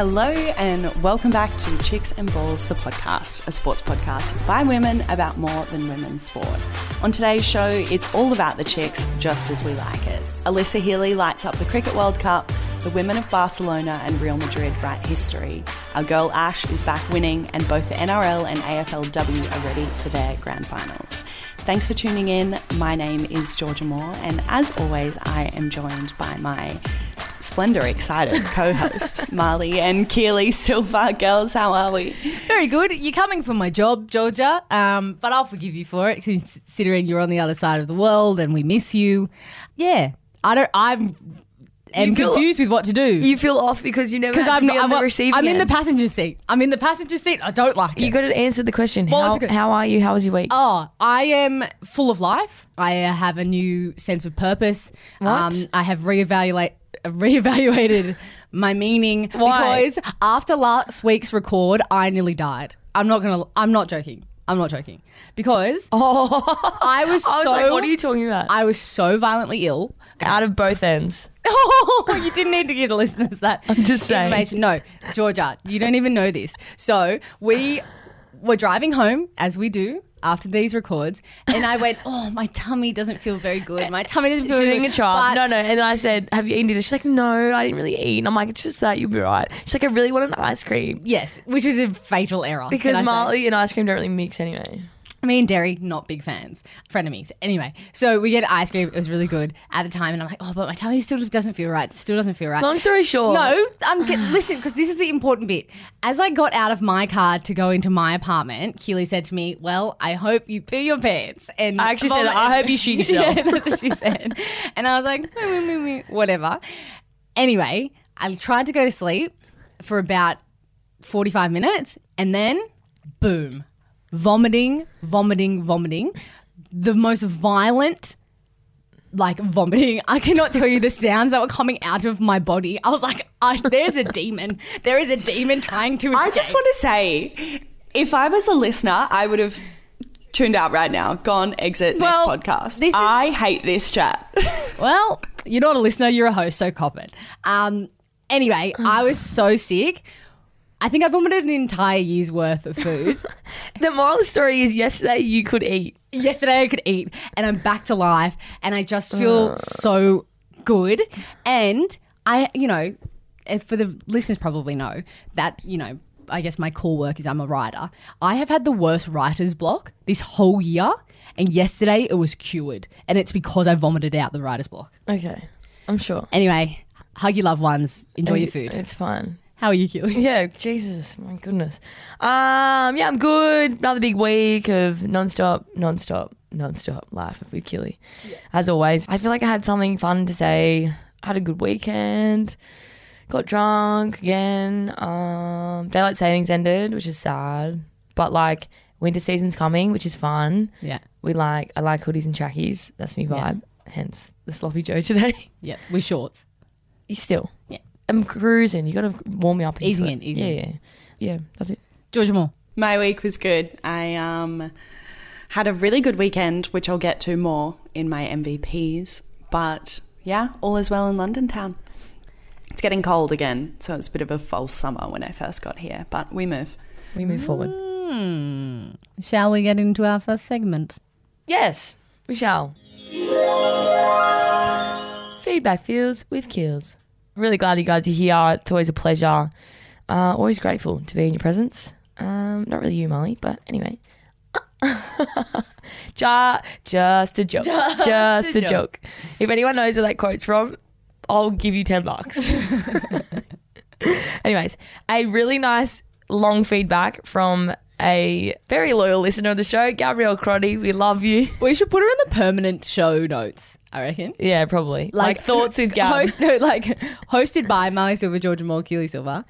Hello and welcome back to Chicks and Balls, the podcast, a sports podcast by women about more than women's sport. On today's show, it's all about the chicks just as we like it. Alyssa Healy lights up the Cricket World Cup, the women of Barcelona and Real Madrid write history. Our girl Ash is back winning, and both the NRL and AFLW are ready for their grand finals. Thanks for tuning in. My name is Georgia Moore, and as always, I am joined by my Splendor excited co hosts, Marlee and Keely Silva. Girls, how are we? Very good. You're coming for my job, Georgia, um, but I'll forgive you for it, considering you're on the other side of the world and we miss you. Yeah, I don't. I'm. am feel- confused with what to do You feel off because you never because I'm, be on I'm, the receiving I'm in the passenger seat. I'm in the passenger seat. I don't like it. You got to answer the question. How, the how are you? How was your week? Oh, I am full of life. I have a new sense of purpose. Um, What? I have reevaluate reevaluated my meaning Why? because after last week's record, I nearly died. I'm not gonna. I'm not joking. I'm not joking because oh, I was I was so. like, what are you talking about? I was so violently ill. Out of both ends. Oh, you didn't need to give the listeners that I'm just saying. information. No, Georgia, you don't even know this. So we were driving home as we do after these records, and I went, "Oh, my tummy doesn't feel very good. My tummy doesn't feel eating good." a. But- No, no. And I said, Have you eaten dinner? She's like, No, I didn't really eat. And I'm like, It's just that you'll be right. She's like, I really want an ice cream. Yes, which was a fatal error. Because? Marlee and ice cream don't really mix anyway. Me and dairy, not big fans, frenemies. Anyway, so we get ice cream. It was really good at the time, and I'm like, oh, but my tummy still doesn't feel right. Still doesn't feel right. Long story short. No, I'm get, listen because this is the important bit. As I got out of my car to go into my apartment, Keely said to me, "Well, I hope you poo your pants." And I actually said, "I hope you shit yourself." yeah, that's what she said. And I was like, whatever. Anyway, I tried to go to sleep for about 45 minutes, and then boom, vomiting, vomiting, vomiting. The most violent like vomiting. I cannot tell you the sounds that were coming out of my body. I was like, I, there's a demon. There is a demon trying to escape. I just want to say, if I was a listener, I would have tuned out right now, gone exit Well, next podcast. this is- I hate this chat. Well, you're not a listener, you're a host, so cop it. Um, anyway, I was so sick. I think I vomited an entire year's worth of food. The moral of the story is yesterday you could eat. Yesterday I could eat, and I'm back to life, and I just feel so good. And I, you know, for the listeners probably know that, you know, I guess my core work is I'm a writer. I have had the worst writer's block this whole year, and yesterday it was cured, and it's because I vomited out the writer's block. Okay. I'm sure. Anyway, hug your loved ones, enjoy your food. It's fine. How are you, Keely? Yeah, Jesus, my goodness. Um, yeah, I'm good. Another big week of non-stop, non-stop, non-stop life with Killy. As always, I feel like I had something fun to say. I had a good weekend. Got drunk again. Um, daylight savings ended, which is sad. But like winter season's coming, which is fun. Yeah. We like I like hoodies and trackies. That's me vibe. Hence the sloppy Joe today. Yeah. With shorts. you still. Yeah. I'm cruising. You got to warm me up. into Easing in, easing yeah, yeah, yeah. That's it. Georgia Moore. My week was good. I um, had a really good weekend, which I'll get to more in my MVPs. But yeah, all is well in London town. It's getting cold again, so it's a bit of a false summer when I first got here, but we move. We move forward. Hmm. Shall we get into our first segment? Yes, we shall. Feedback feels with Keels. Really glad you guys are here. It's always a pleasure. Uh, always grateful to be in your presence. Um, not really you, Molly, but anyway. Ja- just a joke. Just, a a, joke. joke. If anyone knows where that quote's from, I'll give you 10 bucks. Anyways, a really nice long feedback from a very loyal listener of the show, Gabrielle Crotty. We love you. We should put her in the permanent show notes, I reckon. Yeah, probably. Like, thoughts with Gab. Host, no, like hosted by Marlee Silva, Georgia Moore, Keely Silva,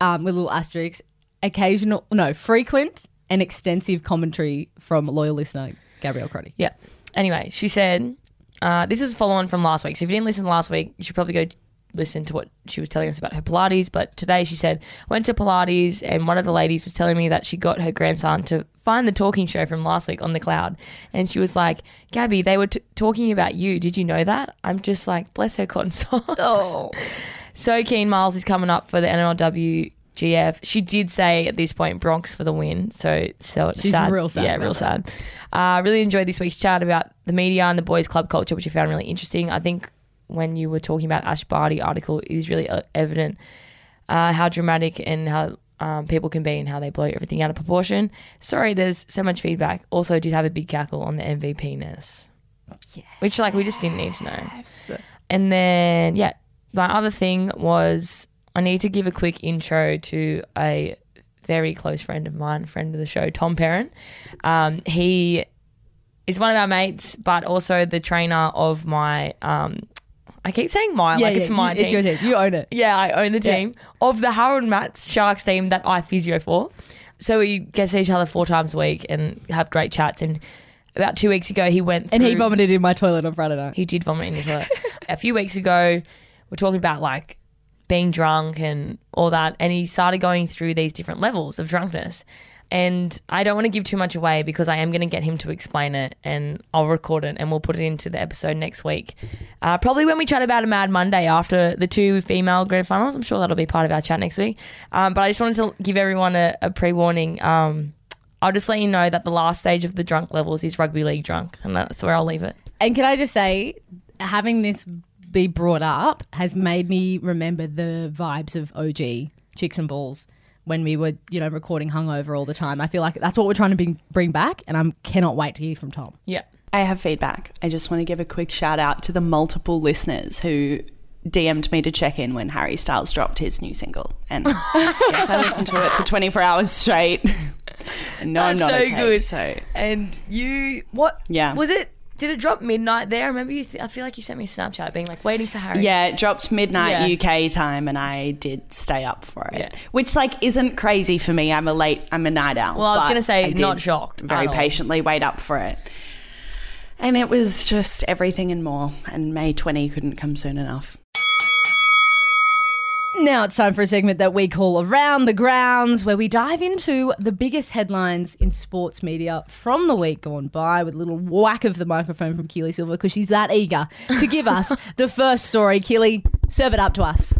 um, with little asterisks. Occasional, no, frequent and extensive commentary from loyal listener Gabrielle Crotty. Yeah. Anyway, she said, uh, this is a follow on from last week. So if you didn't listen last week, you should probably go listen to what she was telling us about her Pilates. But today she said, went to Pilates and one of the ladies was telling me that she got her grandson to find the talking show from last week on the cloud. And she was like, Gabby, they were t- talking about you. Did you know that? I'm just like, bless her cotton socks. Oh, So keen Miles is coming up for the NRLW GF. She did say at this point Bronx for the win. So so She's sad. real sad Yeah, real sad. Uh, really enjoyed this week's chat about the media and the boys' club culture, which I found really interesting. I think when you were talking about Ash Barty article, it is really uh, evident uh, how dramatic and how um, people can be and how they blow everything out of proportion. Sorry, there's so much feedback. Also, did have a big cackle on the MVP ness, which like we just didn't need to know. And then yeah, my other thing was I need to give a quick intro to a very close friend of mine, friend of the show, Tom Perrin. Um, he is one of our mates, but also the trainer of my. Um, I keep saying my like it's my you- team. It's your team. You own it. Yeah, I own the Yeah. team of the Harold Matthews Sharks team that I physio for. So we get to see each other four times a week and have great chats. And about two weeks ago, he went And he vomited in my toilet on Friday night. he did vomit in the toilet. a few weeks ago, we're talking about like being drunk and all that, and he started going through these different levels of drunkenness. And I don't want to give too much away because I am going to get him to explain it, and I'll record it and we'll put it into the episode next week. Uh, probably when we chat about a Mad Monday after the two female grand finals. I'm sure that'll be part of our chat next week. Um, but I just wanted to give everyone a, a pre warning. Um, I'll just let you know that the last stage of the drunk levels is rugby league drunk, and that's where I'll leave it. And can I just say, having this be brought up has made me remember the vibes of OG Chicks and Balls when we were, you know, recording hungover all the time. I feel like that's what we're trying to bring, bring back, and I cannot wait to hear from Tom. Yeah. I have feedback. I just want to give a quick shout out to the multiple listeners who DM'd me to check in when Harry Styles dropped his new single. And yes, I listened to it for 24 hours straight. and no, I'm not so okay, good. So And you, what? Yeah. Was it? Did it drop midnight there? I remember you. Th- I feel like you sent me a Snapchat being like waiting for Harry. yeah, it dropped midnight Yeah. UK time, and I did stay up for it, Yeah. which like isn't crazy for me. I'm a late, I'm a night owl. Well, I was gonna say, not shocked Very patiently wait up for it, and it was just everything and more. And May 20 couldn't come soon enough. Now it's time for a segment that we call Around the Grounds, where we dive into the biggest headlines in sports media from the week gone by with a little whack of the microphone from Keely Silva because she's that eager to give us the first story. Keely, serve it up to us.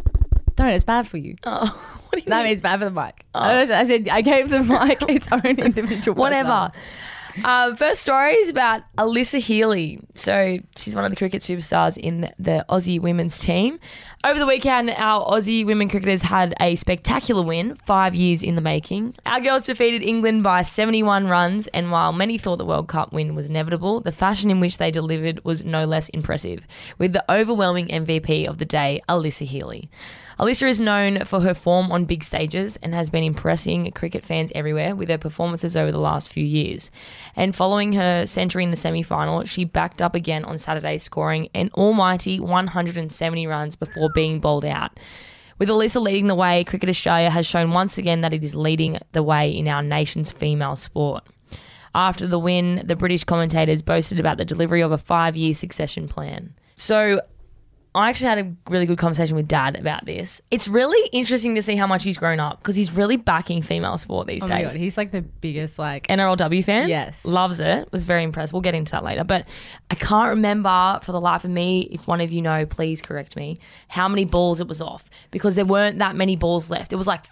Don't, it's bad for you. Oh, what do you That mean? means bad for the mic. Oh. I, don't- I said I gave the mic its own individual. Whatever. Um, first story is about Alyssa Healy. So she's one of the cricket superstars in the, Aussie women's team. Over the weekend, our Aussie women cricketers had a spectacular win, five years in the making. Our girls defeated England by 71 runs, and while many thought the World Cup win was inevitable, the fashion in which they delivered was no less impressive, with the overwhelming MVP of the day, Alyssa Healy. Alyssa is known for her form on big stages and has been impressing cricket fans everywhere with her performances over the last few years. And following her century in the semi final, she backed up again on Saturday, scoring an almighty 170 runs before being bowled out. With Alyssa leading the way, Cricket Australia has shown once again that it is leading the way in our nation's female sport. After the win, the British commentators boasted about the delivery of a five year succession plan. So I actually had a really good conversation with Dad about this. It's really interesting to see how much he's grown up because he's really backing female sport these Oh my days. god, he's like the biggest like. NRLW fan. Yes. Loves it. Was very impressed. We'll get into that later. But I can't remember for the life of me, if one of you know, please correct me, how many balls it was off because there weren't that many balls left. It was like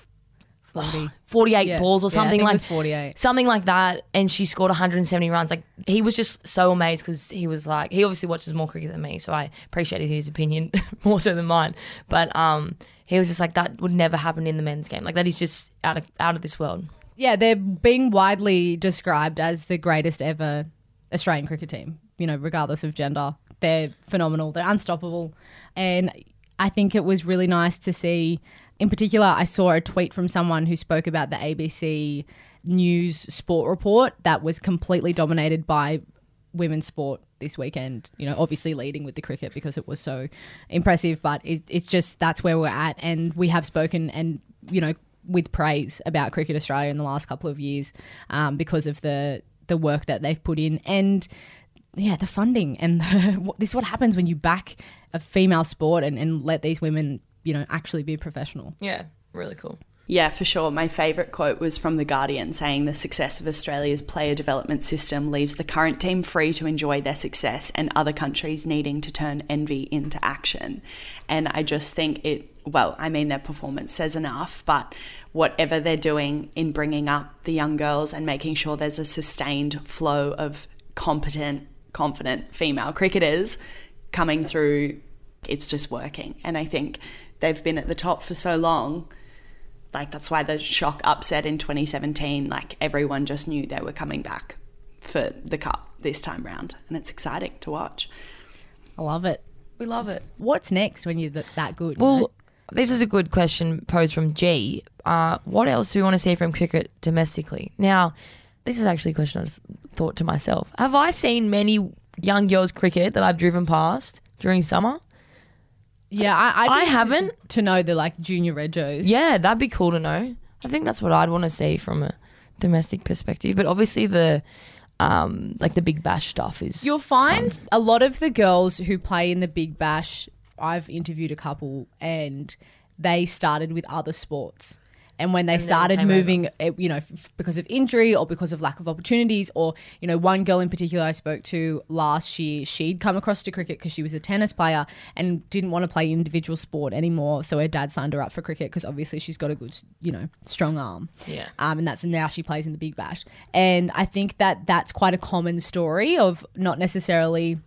40. 48 Yeah. balls or Yeah, something it like was 48. something like that and she scored 170 runs like he was just so amazed because he was like he obviously watches more cricket than me so i appreciated his opinion more so than mine but um he was just like that would never happen in the men's game like that is just out of out of this world Yeah, they're being widely described as the greatest ever Australian cricket team, you know, regardless of gender. They're phenomenal, they're unstoppable. And I think it was really nice to see, in particular, I saw a tweet from someone who spoke about the ABC News sport report that was completely dominated by women's sport this weekend. You know, obviously leading with the cricket because it was so impressive, but it, it's just that's where we're at. And we have spoken and, you know, with praise about Cricket Australia in the last couple of years um, because of the the work that they've put in and yeah the funding and the, this is what happens when you back a female sport and, and let these women you know actually be professional yeah really cool Yeah, for sure. My favourite quote was from The Guardian saying the success of Australia's player development system leaves the current team free to enjoy their success and other countries needing to turn envy into action. And I just think it, well, I mean, their performance says enough, but whatever they're doing in bringing up the young girls and making sure there's a sustained flow of competent, confident female cricketers coming through, it's just working. And I think they've been at the top for so long like that's why the shock upset in 2017 like everyone just knew they were coming back for the cup this time round and it's exciting to watch I love it. We love it. What's next when you're that good? Well, know? this is a good question posed from G. Uh, what else do we want to see from cricket domestically? Now, this is actually a question I just thought to myself. Have I seen many young girls cricket that I've driven past during summer? Yeah, I, I haven't. to, to know the like junior regos. Yeah, that'd be cool to know. I think that's what I'd want to see from a domestic perspective. But obviously, the um, like the big bash stuff is You'll find a lot of the girls who play in the Big Bash. I've interviewed a couple, and they started with other sports. And when they started came moving, eh, you know, f- because of injury or because of lack of opportunities, or you know, one girl in particular I spoke to last year, she'd come across to cricket because she was a tennis player and didn't want to play individual sport anymore. So her dad signed her up for cricket because obviously she's got a good, you know, strong arm. Yeah. Um, and that's now she plays in the Big Bash. And I think that that's quite a common story of not necessarily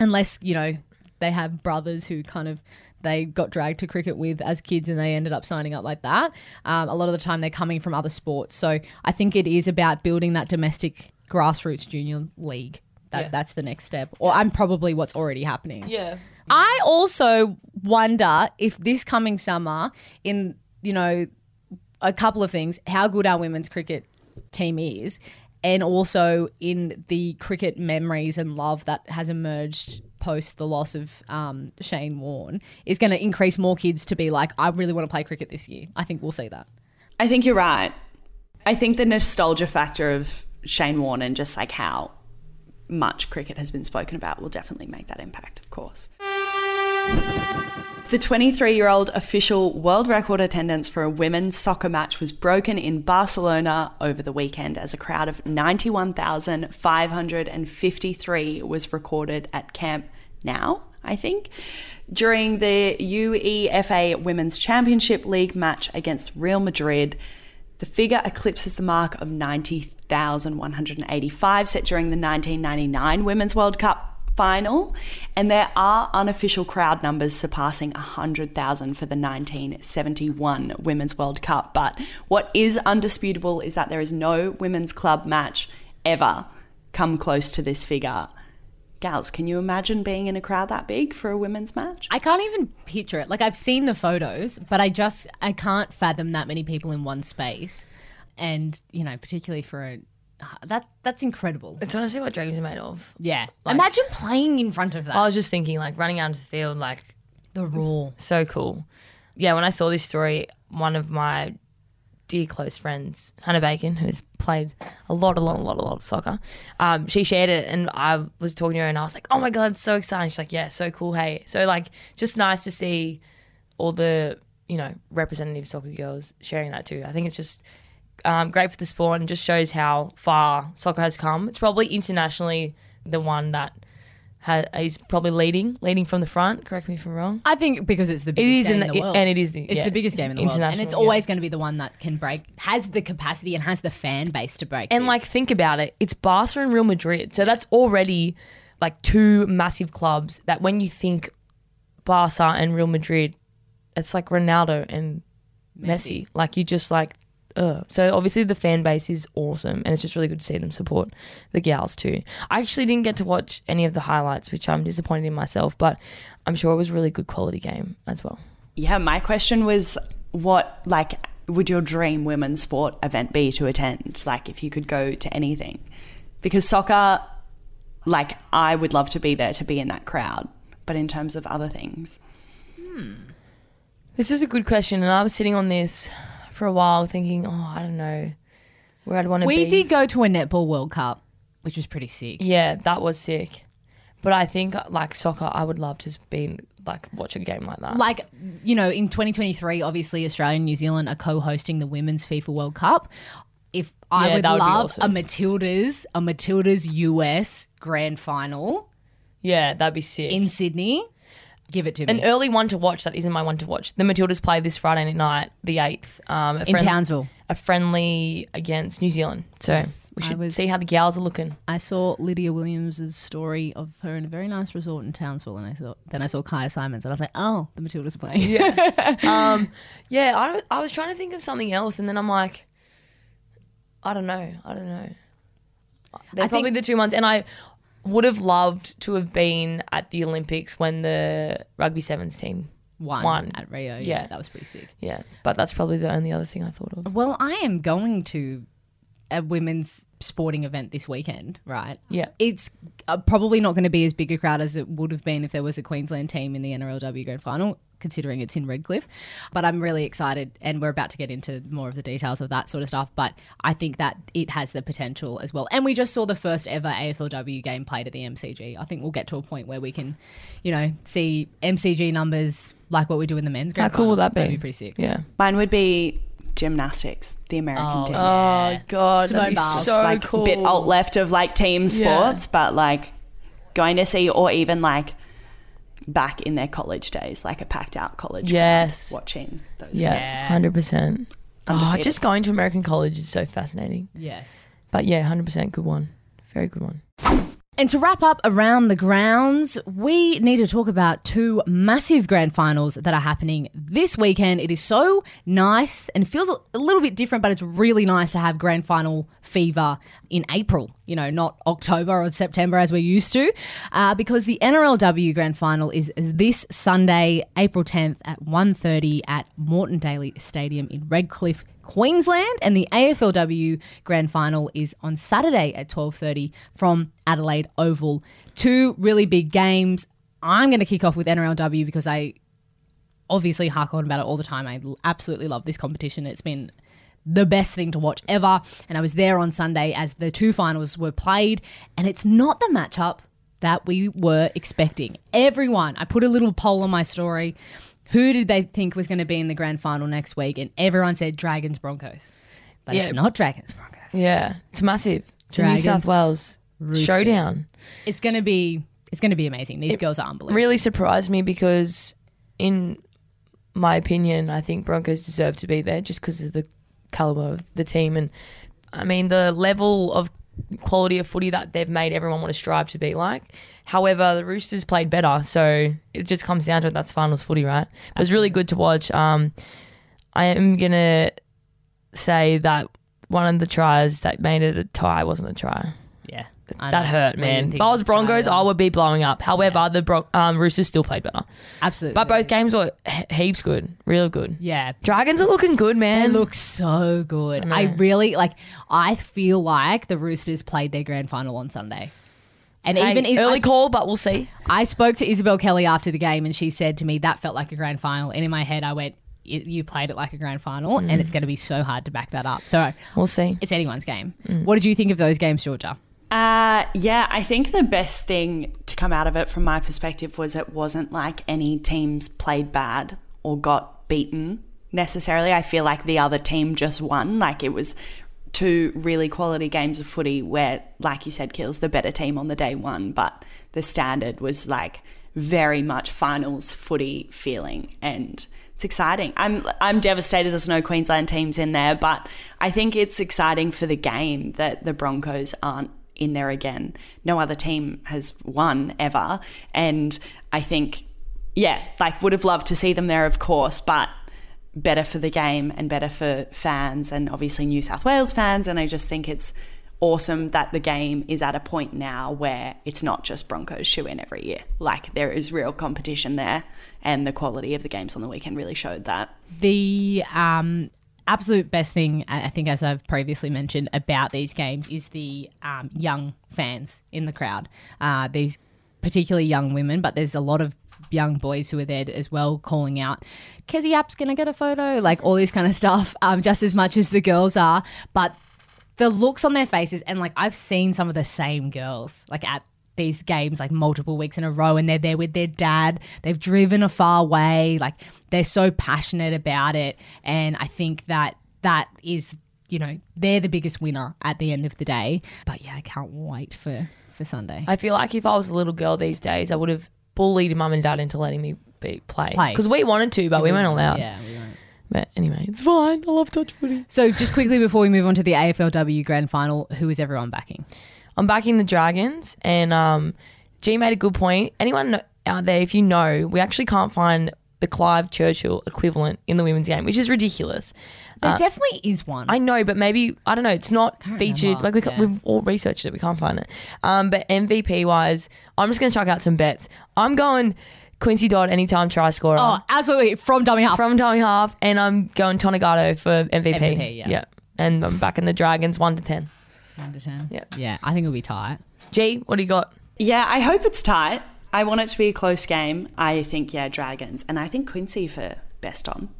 unless you know they have brothers who kind of they got dragged to cricket with as kids and they ended up signing up like that. Um, a lot of the time they're coming from other sports, so I think it is about building that domestic grassroots junior league. That Yeah. that's the next step, or I'm probably what's already happening. yeah. I also wonder if this coming summer, in you know, a couple of things, how good our women's cricket team is, and also in the cricket memories and love that has emerged post the loss of um, Shane Warne, is going to increase more kids to be like, I really want to play cricket this year. I think we'll see that. i think you're right i think the nostalgia factor of shane warne and just like how much cricket has been spoken about will definitely make that impact of course The 23 year old official world record attendance for a women's soccer match was broken in Barcelona over the weekend as a crowd of 91,553 was recorded at Camp Nou, I think, during the UEFA Women's Championship League match against Real Madrid. The figure eclipses the mark of 90,185 set during the 1999 Women's World Cup final, and there are unofficial crowd numbers surpassing 100,000 for the 1971 Women's World Cup. But what is undisputable is that there is no women's club match ever come close to this figure. Gals, can you imagine being in a crowd that big for a women's match? I can't even picture it. Like I've seen the photos, but I just I can't fathom that many people in one space, and you know, particularly for a that that's incredible. It's honestly what dreams are made of. Yeah, Like- imagine playing in front of that. I was just thinking, like running out into the field, like the raw. so cool. Yeah, when I saw this story, one of my dear close friends, Hannah Bacon, who's played a lot, a lot, a lot, a lot of soccer, um, she shared it, and I was talking to her, and I was like, "Oh my god, it's so exciting!" She's like, "Yeah, so cool, hey." So like, just nice to see all the you know representative soccer girls sharing that too. I think it's just um, great for the sport and just shows how far soccer has come. It's probably internationally the one that ha- is probably leading, leading from the front. Correct me if I'm wrong. I think because it's the biggest is game in in the, the world, and it is the it's yeah, the biggest game in the world, and it's international, yeah. always going to be the one that can break, has the capacity and has the fan base to break. And this. like, think about it. It's Barca and Real Madrid. So that's already like two massive clubs that when you think Barca and Real Madrid, it's like Ronaldo and Messi. Like, you just like, ugh. So obviously the fan base is awesome and it's just really good to see them support the gals too. I actually didn't get to watch any of the highlights, which I'm disappointed in myself, but I'm sure it was a really good quality game as well. Yeah, my question was what like would your dream women's sport event be to attend? Like if you could go to anything. Because soccer like I would love to be there to be in that crowd, but in terms of other things. Hmm. This is a good question, and I was sitting on this for a while thinking, oh, I don't know where I'd want to we did go to a netball World Cup, which was pretty sick. Yeah, that was sick. But I think like soccer, I would love to be like watch a game like that. like you know in 2023 obviously australia and new zealand are co-hosting the women's fifa world cup if i Yeah, would would love awesome. a matildas a matildas us grand final yeah, that'd be sick. in sydney give it to me An early one to watch that isn't my one to watch. The Matildas play this Friday night, the eighth. Um, a in friend- townsville a friendly against New Zealand. So we should was- see how the gals are looking. I saw Lydia Williams' story of her in a very nice resort in Townsville, and I thought. Then I saw Kyah Simons, and I was like, "Oh, the Matildas are playing." Yeah, Um, yeah, I, I was trying to think of something else, and then I'm like, I don't know, I don't know. They're I probably the two months, and I would have loved to have been at the Olympics when the rugby sevens team. won, One. at Rio. Yeah, Yeah. that was pretty sick. Yeah, but that's probably the only other thing I thought of. Well, I am going to a women's sporting event this weekend, right? Yeah. It's uh, probably not going to be as big a crowd as it would have been if there was a Queensland team in the NRLW Grand Final, considering it's in Redcliffe. But I'm really excited, and we're about to get into more of the details of that sort of stuff. But I think that it has the potential as well. And we just saw the first ever AFLW game played at the MCG. I think we'll get to a point where we can, you know, see MCG numbers like what we do in the men's How cool Final. would that be? That'd be pretty sick. Yeah. Mine would be gymnastics, the American oh, team. Oh god, Simone that'd be Biles, so like cool. bit alt left of like team Yeah. sports, but like going to see or even like back in their college days, like a packed out college. Yes. watching those. Yes, hundred percent. Oh, just going to American college is so fascinating. Yes. But yeah, hundred percent, good one. Very good one. And to wrap up around the grounds, we need to talk about two massive grand finals that are happening this weekend. It is so nice and feels a little bit different, but it's really nice to have grand final fever in April, you know, not October or September as we're used to, uh, because the NRLW grand final is this Sunday, April 10th at 1.30 at Moreton Daily Stadium in Redcliffe, Queensland, and the AFLW Grand Final is on Saturday at twelve thirty from Adelaide Oval. Two really big games. I'm going to kick off with NRLW because I obviously hark on about it all the time. I absolutely love this competition. It's been the best thing to watch ever. And I was there on Sunday as the two finals were played, and it's not the matchup that we were expecting. Everyone, I put a little poll on my story. Who did they think was going to be in the grand final next week? And everyone said Dragons Broncos. But Yeah. it's not Dragons Broncos. Yeah, it's massive. It's New South Wales Roosters. showdown. It's going to be it's going to be amazing. These girls are unbelievable. Really surprised me because, in my opinion, I think Broncos deserve to be there just because of the caliber of the team and, I mean, the level of quality of footy that they've made everyone want to strive to be like. However, the Roosters played better, so it just comes down to it. That's finals footy, right? It was really good to watch. Um, I am gonna say that one of the tries that made it a tie wasn't a try. That hurt, man. If I was Broncos. I would be blowing up. However, the Bron- um, Roosters still played better. Absolutely. But both games were he- heaps good, real good. Yeah. Dragons are looking good, man. They man. look so good. I really like. I feel like the Roosters played their grand final on Sunday, and Hey, even I, early call, but we'll see. I spoke to Isabel Kelly after the game, and she said to me that felt like a grand final. And in my head, I went, "Y- "You played it like a grand final, and it's going to be so hard to back that up." So We'll see. it's anyone's game. What did you think of those games, Georgia? Uh, yeah, I think the best thing to come out of it from my perspective was it wasn't like any teams played bad or got beaten necessarily. I feel like the other team just won. Like it was two really quality games of footy where, like you said, Keels, the better team on the day won, but the standard was like very much finals footy feeling and it's exciting. I'm I'm devastated there's no Queensland teams in there, but I think it's exciting for the game that the Broncos aren't in there again. No other team has won ever, and I think yeah, like would have loved to see them there, of course, but better for the game and better for fans and obviously New South Wales fans. And I just think it's awesome that the game is at a point now where it's not just Broncos shoe in every year. Like there is real competition there, and the quality of the games on the weekend really showed that. The um, absolute best thing, I think, as I've previously mentioned about these games, is the um, young fans in the crowd. Uh, these particularly young women, but there's a lot of young boys who are there as well calling out, Kezie Apps to get a photo, like all this kind of stuff, um, just as much as the girls are. But the looks on their faces, and like I've seen some of the same girls, like at these games like multiple weeks in a row and they're there with their dad. They've driven a far way. Like they're so passionate about it. And I think that that is, you know, they're the biggest winner at the end of the day. But yeah, I can't wait for, for Sunday. I feel like if I was a little girl these days, I would have bullied mum and dad into letting me be, play Play. because we wanted to, but we weren't allowed. Yeah, we won't. But anyway, it's fine. I love touch footy. So just quickly before we move on to the AFLW grand final, who is everyone backing? I'm backing the Dragons, and um, G made a good point. Anyone out there, if you know, we actually can't find the Clive Churchill equivalent in the women's game, which is ridiculous. There definitely is one. I know, but maybe I don't know. It's not featured. remember, Like we yeah. we've all researched it, we can't find it. Um, but MVP wise, I'm just gonna chuck out some bets. I'm going Quincy Dodd anytime try scorer oh, absolutely. From dummy half. from dummy half, and I'm going Tonegato for MVP. MVP, yeah. and I'm backing the Dragons one to ten. One to ten. Yeah. Yeah, I think it'll be tight. G, what do you got? Yeah, I hope it's tight. I want it to be a close game. I think, yeah, Dragons. And I think Quincy for best on.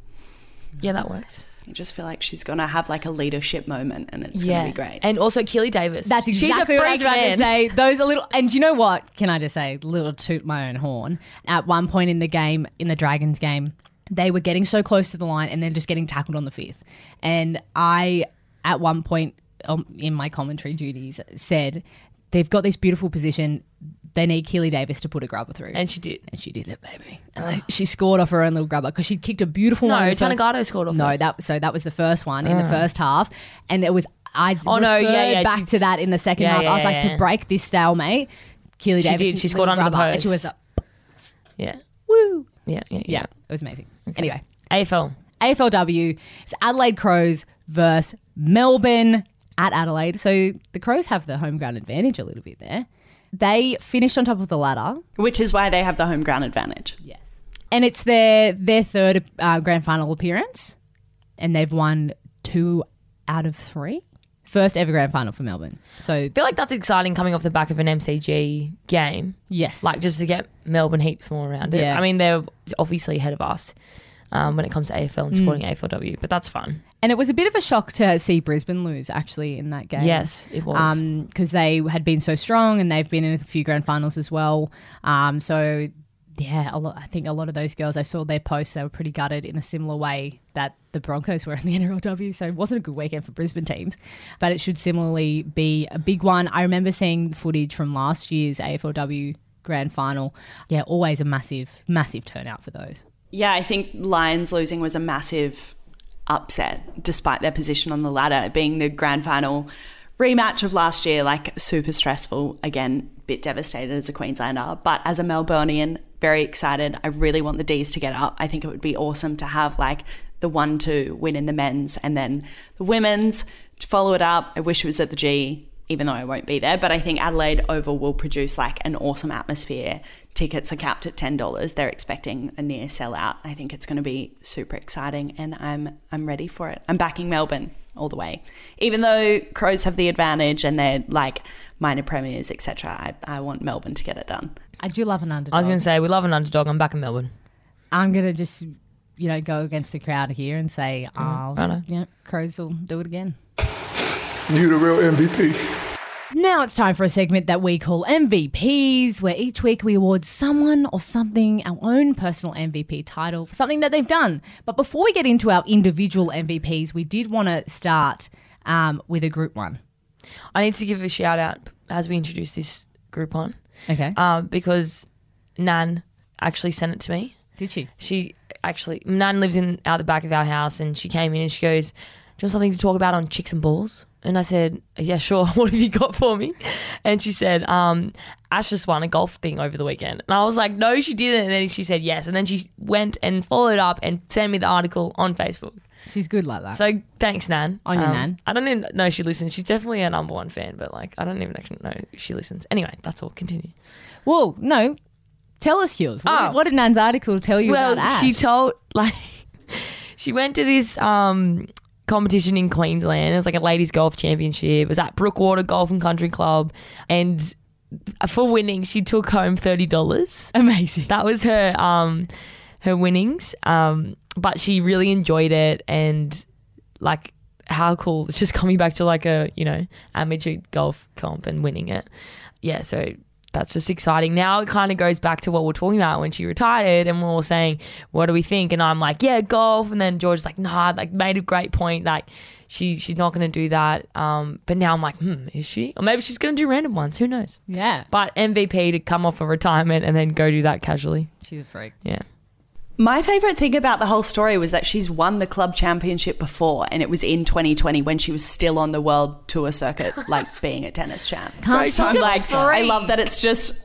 Yeah, that works. I just feel like she's going to have like a leadership moment and it's yeah, going to be great. And also Keely Davis. That's She's a exactly what I was freak, about man. to say. Those are little, and you know what? Can I just say, little toot my own horn. At one point in the game, in the Dragons game, they were getting so close to the line and then just getting tackled on the fifth. And I, at one point um, in my commentary duties, said they've got this beautiful position. They need Keely Davis to put a grubber through. And she did. And she did it, baby. And I- she scored off her own little grubber because she'd kicked a beautiful No, one. in the Tonegato scored off No, her. that so that was the first one in the first half, and it was I Oh, no, yeah, yeah, back she- to that in the second Yeah, half. yeah, I was like yeah. to break this stalemate. Keely She Davis did. She scored little under the grubber, and She was uh, Yeah. woo. Yeah, yeah, yeah. Yeah, it was amazing. Anyway, AFL. AFLW it's Adelaide Crows versus Melbourne at Adelaide. So the Crows have the home ground advantage a little bit there. They finished on top of the ladder. Which is why they have the home ground advantage. Yes. And it's their their third uh, grand final appearance, and they've won two out of three. First ever grand final for Melbourne. So I feel like that's exciting coming off the back of an MCG game. yes, Like just to get Melbourne heaps more around it. Yeah. I mean, they're obviously ahead of us um, when it comes to AFL and supporting AFLW, but that's fun. And it was a bit of a shock to see Brisbane lose actually in that game. Yes, it was. because they had been so strong and they've been in a few grand finals as well. Um, so yeah, a lot, I think a lot of those girls I saw their posts they were pretty gutted in a similar way that the Broncos were in the NRLW. So it wasn't a good weekend for Brisbane teams, but it should similarly be a big one. I remember seeing footage from last year's AFLW grand final. Yeah, always a massive, massive turnout for those. Yeah, I think Lions losing was a massive upset despite their position on the ladder, being the grand final rematch of last year, like super stressful. Again, bit devastated as a Queenslander, but as a Melburnian, very excited. I really want the D's to get up. I think it would be awesome to have like the one two win in the men's and then the women's to follow it up. I wish it was at the G. Even though I won't be there, but I think Adelaide Oval will produce like an awesome atmosphere. Tickets are capped at ten dollars. They're expecting a near sellout. I think it's going to be super exciting, and I'm I'm ready for it. I'm backing Melbourne all the way, even though Crows have the advantage and they're like minor premiers, etc. I, I want Melbourne to get it done. I do love an underdog. I was going to say, we love an underdog. I'm back in Melbourne. I'm gonna just you know go against the crowd here and say, "Oh, righto. you know, Crows will do it again." You the real MVP. Now it's time for a segment that we call MVPs, where each week we award someone or something our own personal MVP title for something that they've done. But before we get into our individual MVPs, we did want to start um, with a group one. I need to give a shout out as we introduce this group on Okay. um, because Nan actually sent it to me. did she? She actually, Nan lives in out the back of our house and she came in and she goes, Do you want something to talk about on chicks and balls? And I said, Yeah, sure. What have you got for me? And she said, um, Ash just won a golf thing over the weekend. And I was like, No, she didn't. And then she said yes. And then she went and followed up and sent me the article on Facebook. She's good like that. So thanks, Nan. On your Nan. I don't even know she listens. She's definitely a number one fan, but like I don't even actually know if she listens. Anyway, that's all. Continue. well, no. Tell us, Hugh. What, Oh. did, what did Nan's article tell you well, about Ash? she told like she went to this um competition in Queensland. It was like a ladies golf championship. It was at Brookwater Golf and Country Club, and for winning, she took home thirty dollars. Amazing. That was her um her winnings. Um, but she really enjoyed it and like how cool just coming back to like a you know amateur golf comp and winning it. Yeah, so that's just exciting. Now it kind of goes back to what we're talking about when she retired, and we're all saying, "What do we think?" And I'm like, "Yeah, golf." And then George's like, "Nah," like made a great point. Like she she's not going to do that. Um, but now I'm like, hmm, is she? Or maybe she's going to do random ones. Who knows? Yeah. But MVP to come off of retirement and then go do that casually. She's a freak. Yeah. My favourite thing about the whole story was that she's won the club championship before, and it was in 2020 when she was still on the world tour circuit, like being a tennis champ. Can't so I'm like, free. I love that it's just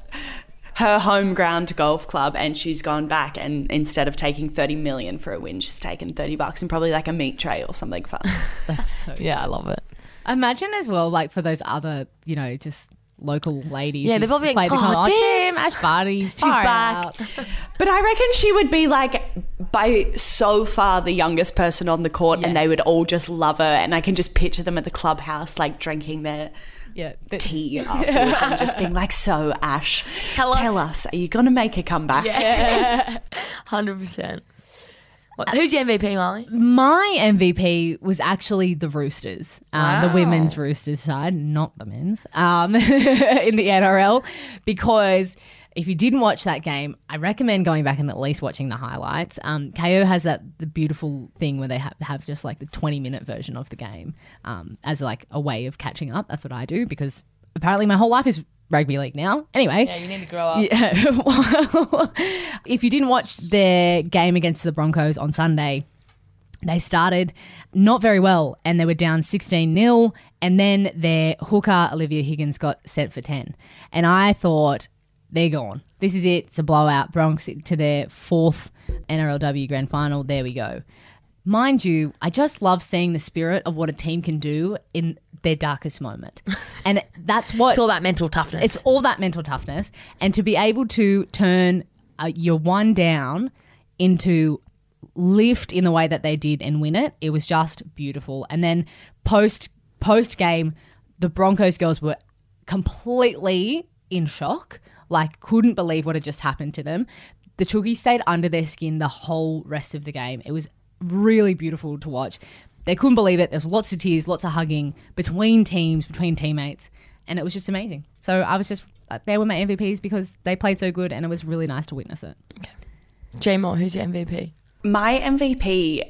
her home ground golf club, and she's gone back, and instead of taking 30 million for a win, she's taken 30 bucks and probably like a meat tray or something fun. That's so. Yeah, I love it. Imagine as well, like for those other, you know, just local ladies. Yeah, they're probably like, play the oh, "Oh, damn." Ash Barty, She's back. But I reckon she would be like by so far the youngest person on the court, and they would all just love her. And I can just picture them at the clubhouse, like drinking their Yeah, th- tea afterwards and just being like, "So Ash, Tell us." tell us, are you going to make a comeback?" Yeah, Hundred percent. Who's your MVP, Marlee? My MVP was actually the Roosters, um, the women's Roosters side, not the men's, um, in the NRL. Because if you didn't watch that game, I recommend going back and at least watching the highlights. Um, Kayo has that the beautiful thing where they have, have just like the twenty minute version of the game um, as like a way of catching up. That's what I do because apparently my whole life is rugby league now. Anyway, Yeah, you need to grow up. yeah. If you didn't watch their game against the Broncos on Sunday, they started not very well and they were down 16 0. And then their hooker, Olivia Higgins, got sent for 10. And I thought, they're gone. This is it. It's a blowout. Bronx to their fourth NRLW grand final. There we go. Mind you, I just love seeing the spirit of what a team can do in their darkest moment. And that's what It's all that mental toughness. it's all that mental toughness, and to be able to turn uh, your one down into lift in the way that they did and win it, it was just beautiful. And then post post game, the Broncos girls were completely in shock, like couldn't believe what had just happened to them. The Chookies stayed under their skin the whole rest of the game. It was really beautiful to watch. They couldn't believe it. There's lots of tears, lots of hugging between teams, between teammates, and it was just amazing. So I was just uh, they were my MVPs because they played so good, and it was really nice to witness it. J Mo, who's your MVP? My MVP,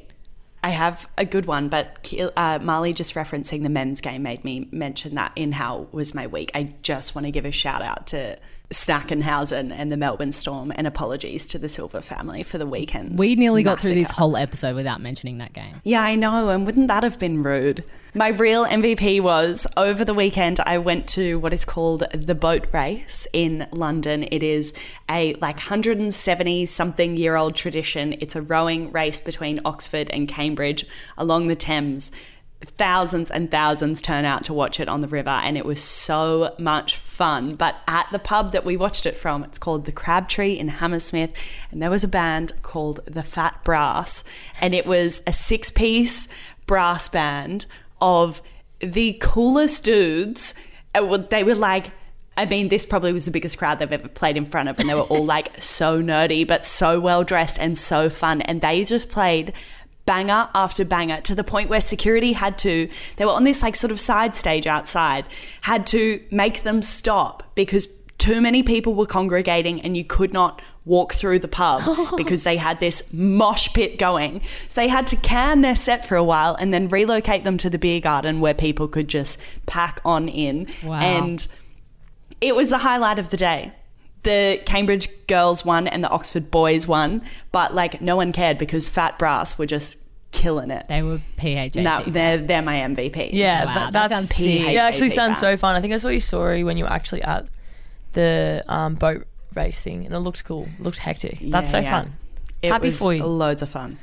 I have a good one, but uh, Marlee just referencing the men's game made me mention that in how was my week. I just want to give a shout out to Snackenhausen and the Melbourne Storm, and apologies to the Silver family for the weekends. We nearly got through this whole episode without mentioning that game. Yeah, I know, and wouldn't that have been rude? My real MVP was over the weekend. I went to what is called the boat race in London. It is a like 170 something year old tradition. It's a rowing race between Oxford and Cambridge along the Thames. Thousands and thousands turn out to watch it on the river, and it was so much fun. But at the pub that we watched it from, it's called the Crabtree in Hammersmith, and there was a band called the Fat Brass, and it was a six piece brass band of the coolest dudes. Uh, They were like, I mean, this probably was the biggest crowd they've ever played in front of, and they were all like so nerdy, but so well dressed and so fun. And they just played banger after banger to the point where security had to, they were on this like sort of side stage outside, had to make them stop because too many people were congregating and you could not walk through the pub because they had this mosh pit going. So they had to can their set for a while and then relocate them to the beer garden where people could just pack on in. Wow. And it was the highlight of the day. The Cambridge girls won and the Oxford boys won, but like no one cared because Fat Brass were just killing it. They were PHAT. No, they're they're my MVP. Yeah, Wow, that, that sounds sick. sick. It actually sounds so fun. I think I saw your story when you were actually at the um, boat race thing, and it looked cool. It looked hectic. That's so Yeah, yeah. fun. It Happy was for you. Loads of fun.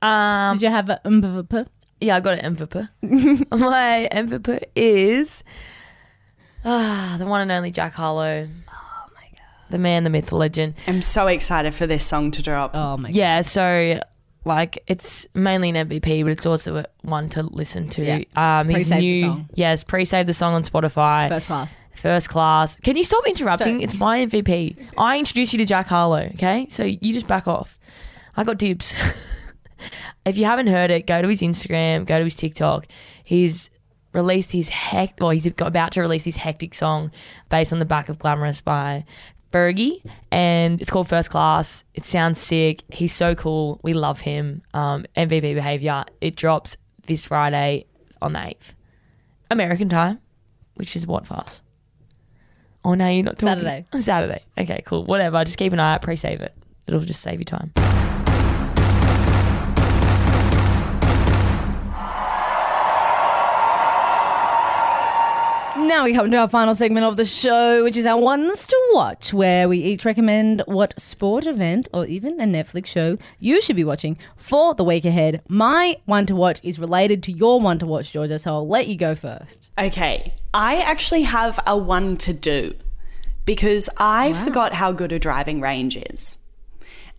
Um, Did you have a MVP? yeah, I got an MVP. My MVP is ah, the one and only Jack Harlow. My god, the man, the myth, the legend. I'm so excited for this song to drop. Oh my Yeah, so like it's mainly an MVP, but it's also a- one to listen to. Yeah. Um, his Pre-save the new song. yes, pre-save the song on Spotify. First class. First class. Can you stop interrupting? Sorry. It's my MVP. I introduced you to Jack Harlow, okay? So you just back off. I got dibs. if you haven't heard it, go to his Instagram, go to his TikTok. He's released his hect. Well, he's got, about to release his hectic song based on the back of Glamorous by And it's called First Class. It sounds sick. He's so cool. We love him. Um, MVP behavior. It drops this Friday on the eighth, American time, which is what for us. Oh no, you're not talking. Saturday. Saturday. Okay, cool. Whatever. Just keep an eye out. Pre-save it. It'll just save you time. Now we come to our final segment of the show, which is our ones to watch, where we each recommend what sport event or even a Netflix show you should be watching for the week ahead. My one to watch is related to your one to watch, Georgia, so I'll let you go first. Okay, I actually have a one to do because I forgot how good a driving range is.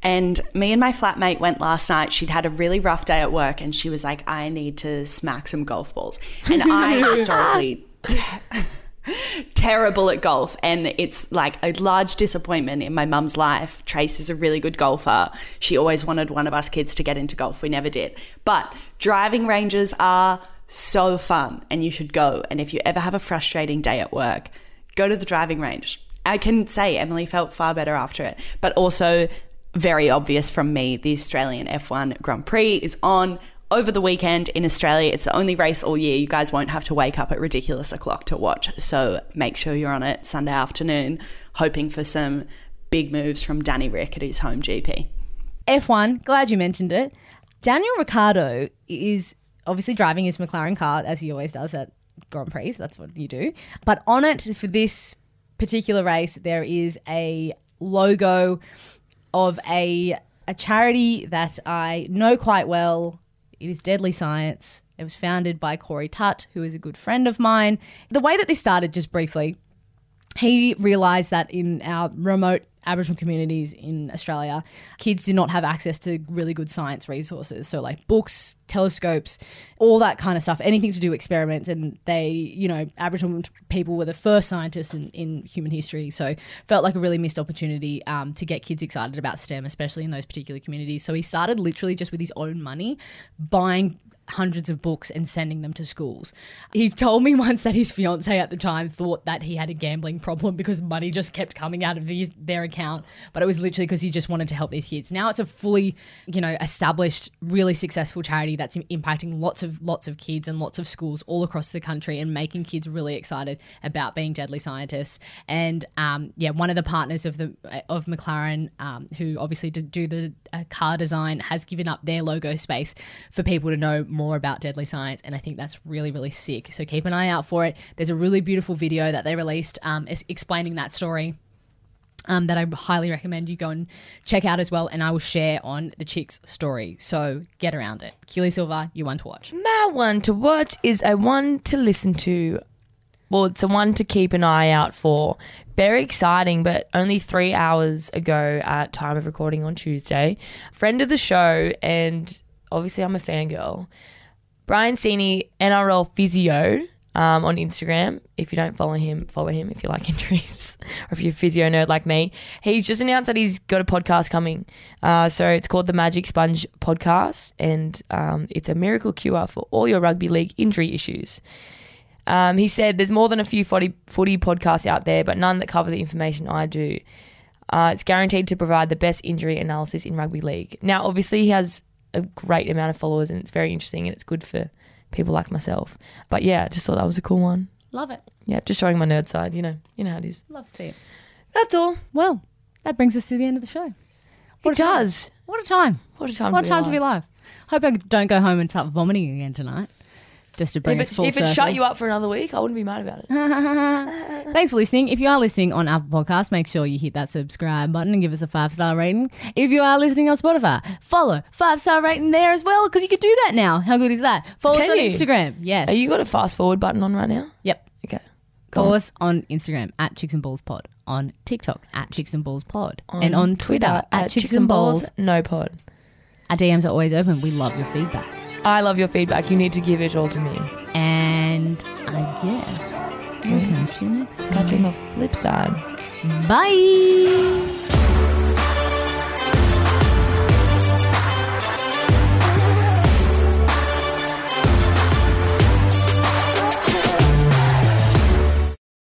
And me and my flatmate went last night. She'd had a really rough day at work and she was like, I need to smack some golf balls. And I historically terrible at golf and it's like a large disappointment in my mum's life. Trace is a really good golfer. She always wanted one of us kids to get into golf. We never did. But driving ranges are so fun and you should go. And if you ever have a frustrating day at work, go to the driving range. I can say Emily felt far better after it, but also very obvious from me the Australian F1 Grand Prix is on over the weekend in Australia. It's the only race all year. You guys won't have to wake up at ridiculous o'clock to watch. So make sure you're on it Sunday afternoon, hoping for some big moves from Danny Rick at his home GP. F1, glad you mentioned it. Daniel Ricciardo is obviously driving his McLaren car, as he always does at Grand Prix. That's what you do. But on it for this particular race, there is a logo of a a charity that I know quite well. It is Deadly Science. It was founded by Corey Tutt, who is a good friend of mine. The way that this started, just briefly, he realized that in our remote Aboriginal communities in Australia, kids did not have access to really good science resources. So, like books, telescopes, all that kind of stuff, anything to do experiments. And they, you know, Aboriginal people were the first scientists in, in human history. So, felt like a really missed opportunity um, to get kids excited about STEM, especially in those particular communities. So, he started literally just with his own money buying hundreds of books and sending them to schools. He told me once that his fiance at the time thought that he had a gambling problem because money just kept coming out of these, their account, but it was literally because he just wanted to help these kids. Now it's a fully, you know, established, really successful charity that's impacting lots of lots of kids and lots of schools all across the country and making kids really excited about being deadly scientists. And um, yeah, one of the partners of the of McLaren, um, who obviously did do the uh, car design, has given up their logo space for people to know more about deadly science, and I think that's really, really sick. So keep an eye out for it. There's a really beautiful video that they released um, explaining that story. Um, that I highly recommend you go and check out as well, and I will share on the Chicks story. So get around it. Keely Silva, you want to watch. My one to watch is a one to listen to. Well, it's a one to keep an eye out for. Very exciting, but only three hours ago at time of recording on Tuesday. Friend of the show, and obviously I'm a fangirl. Brian Sini, NRL physio um, on Instagram. If you don't follow him, follow him if you like injuries or if you're a physio nerd like me. He's just announced that he's got a podcast coming. Uh, so it's called the Magic Sponge Podcast, and um, it's a miracle cure for all your rugby league injury issues. Um, he said there's more than a few footy, footy podcasts out there, but none that cover the information I do. Uh, it's guaranteed to provide the best injury analysis in rugby league. Now, obviously, he has a great amount of followers, and it's very interesting, and it's good for people like myself. But yeah, I just thought that was a cool one. Love it. Yeah, just showing my nerd side. You know, you know how it is. Love to see it. That's all. Well, that brings us to the end of the show. What it a time. does. What a time. What a time. What a time to be alive. Hope I don't go home and start vomiting again tonight. Just to bring If us it, full if it shut you up for another week, I wouldn't be mad about it. Thanks for listening. If you are listening on Apple Podcasts, make sure you hit that subscribe button and give us a five star rating. If you are listening on Spotify, follow five star rating there as well because you can do that now. How good is that? Follow us on you? Instagram. Yes. Are you got a fast forward button on right now? Yep. Okay. Go Follow on. us on Instagram at Chicks and Balls Pod, on TikTok at Chicks and Balls Pod, and on Twitter at Chicks and Balls. No pod. Our DMs are always open. We love your feedback. I love your feedback. You need to give it all to me. And I guess we'll catch you next time. Catch you on the flip side. Bye.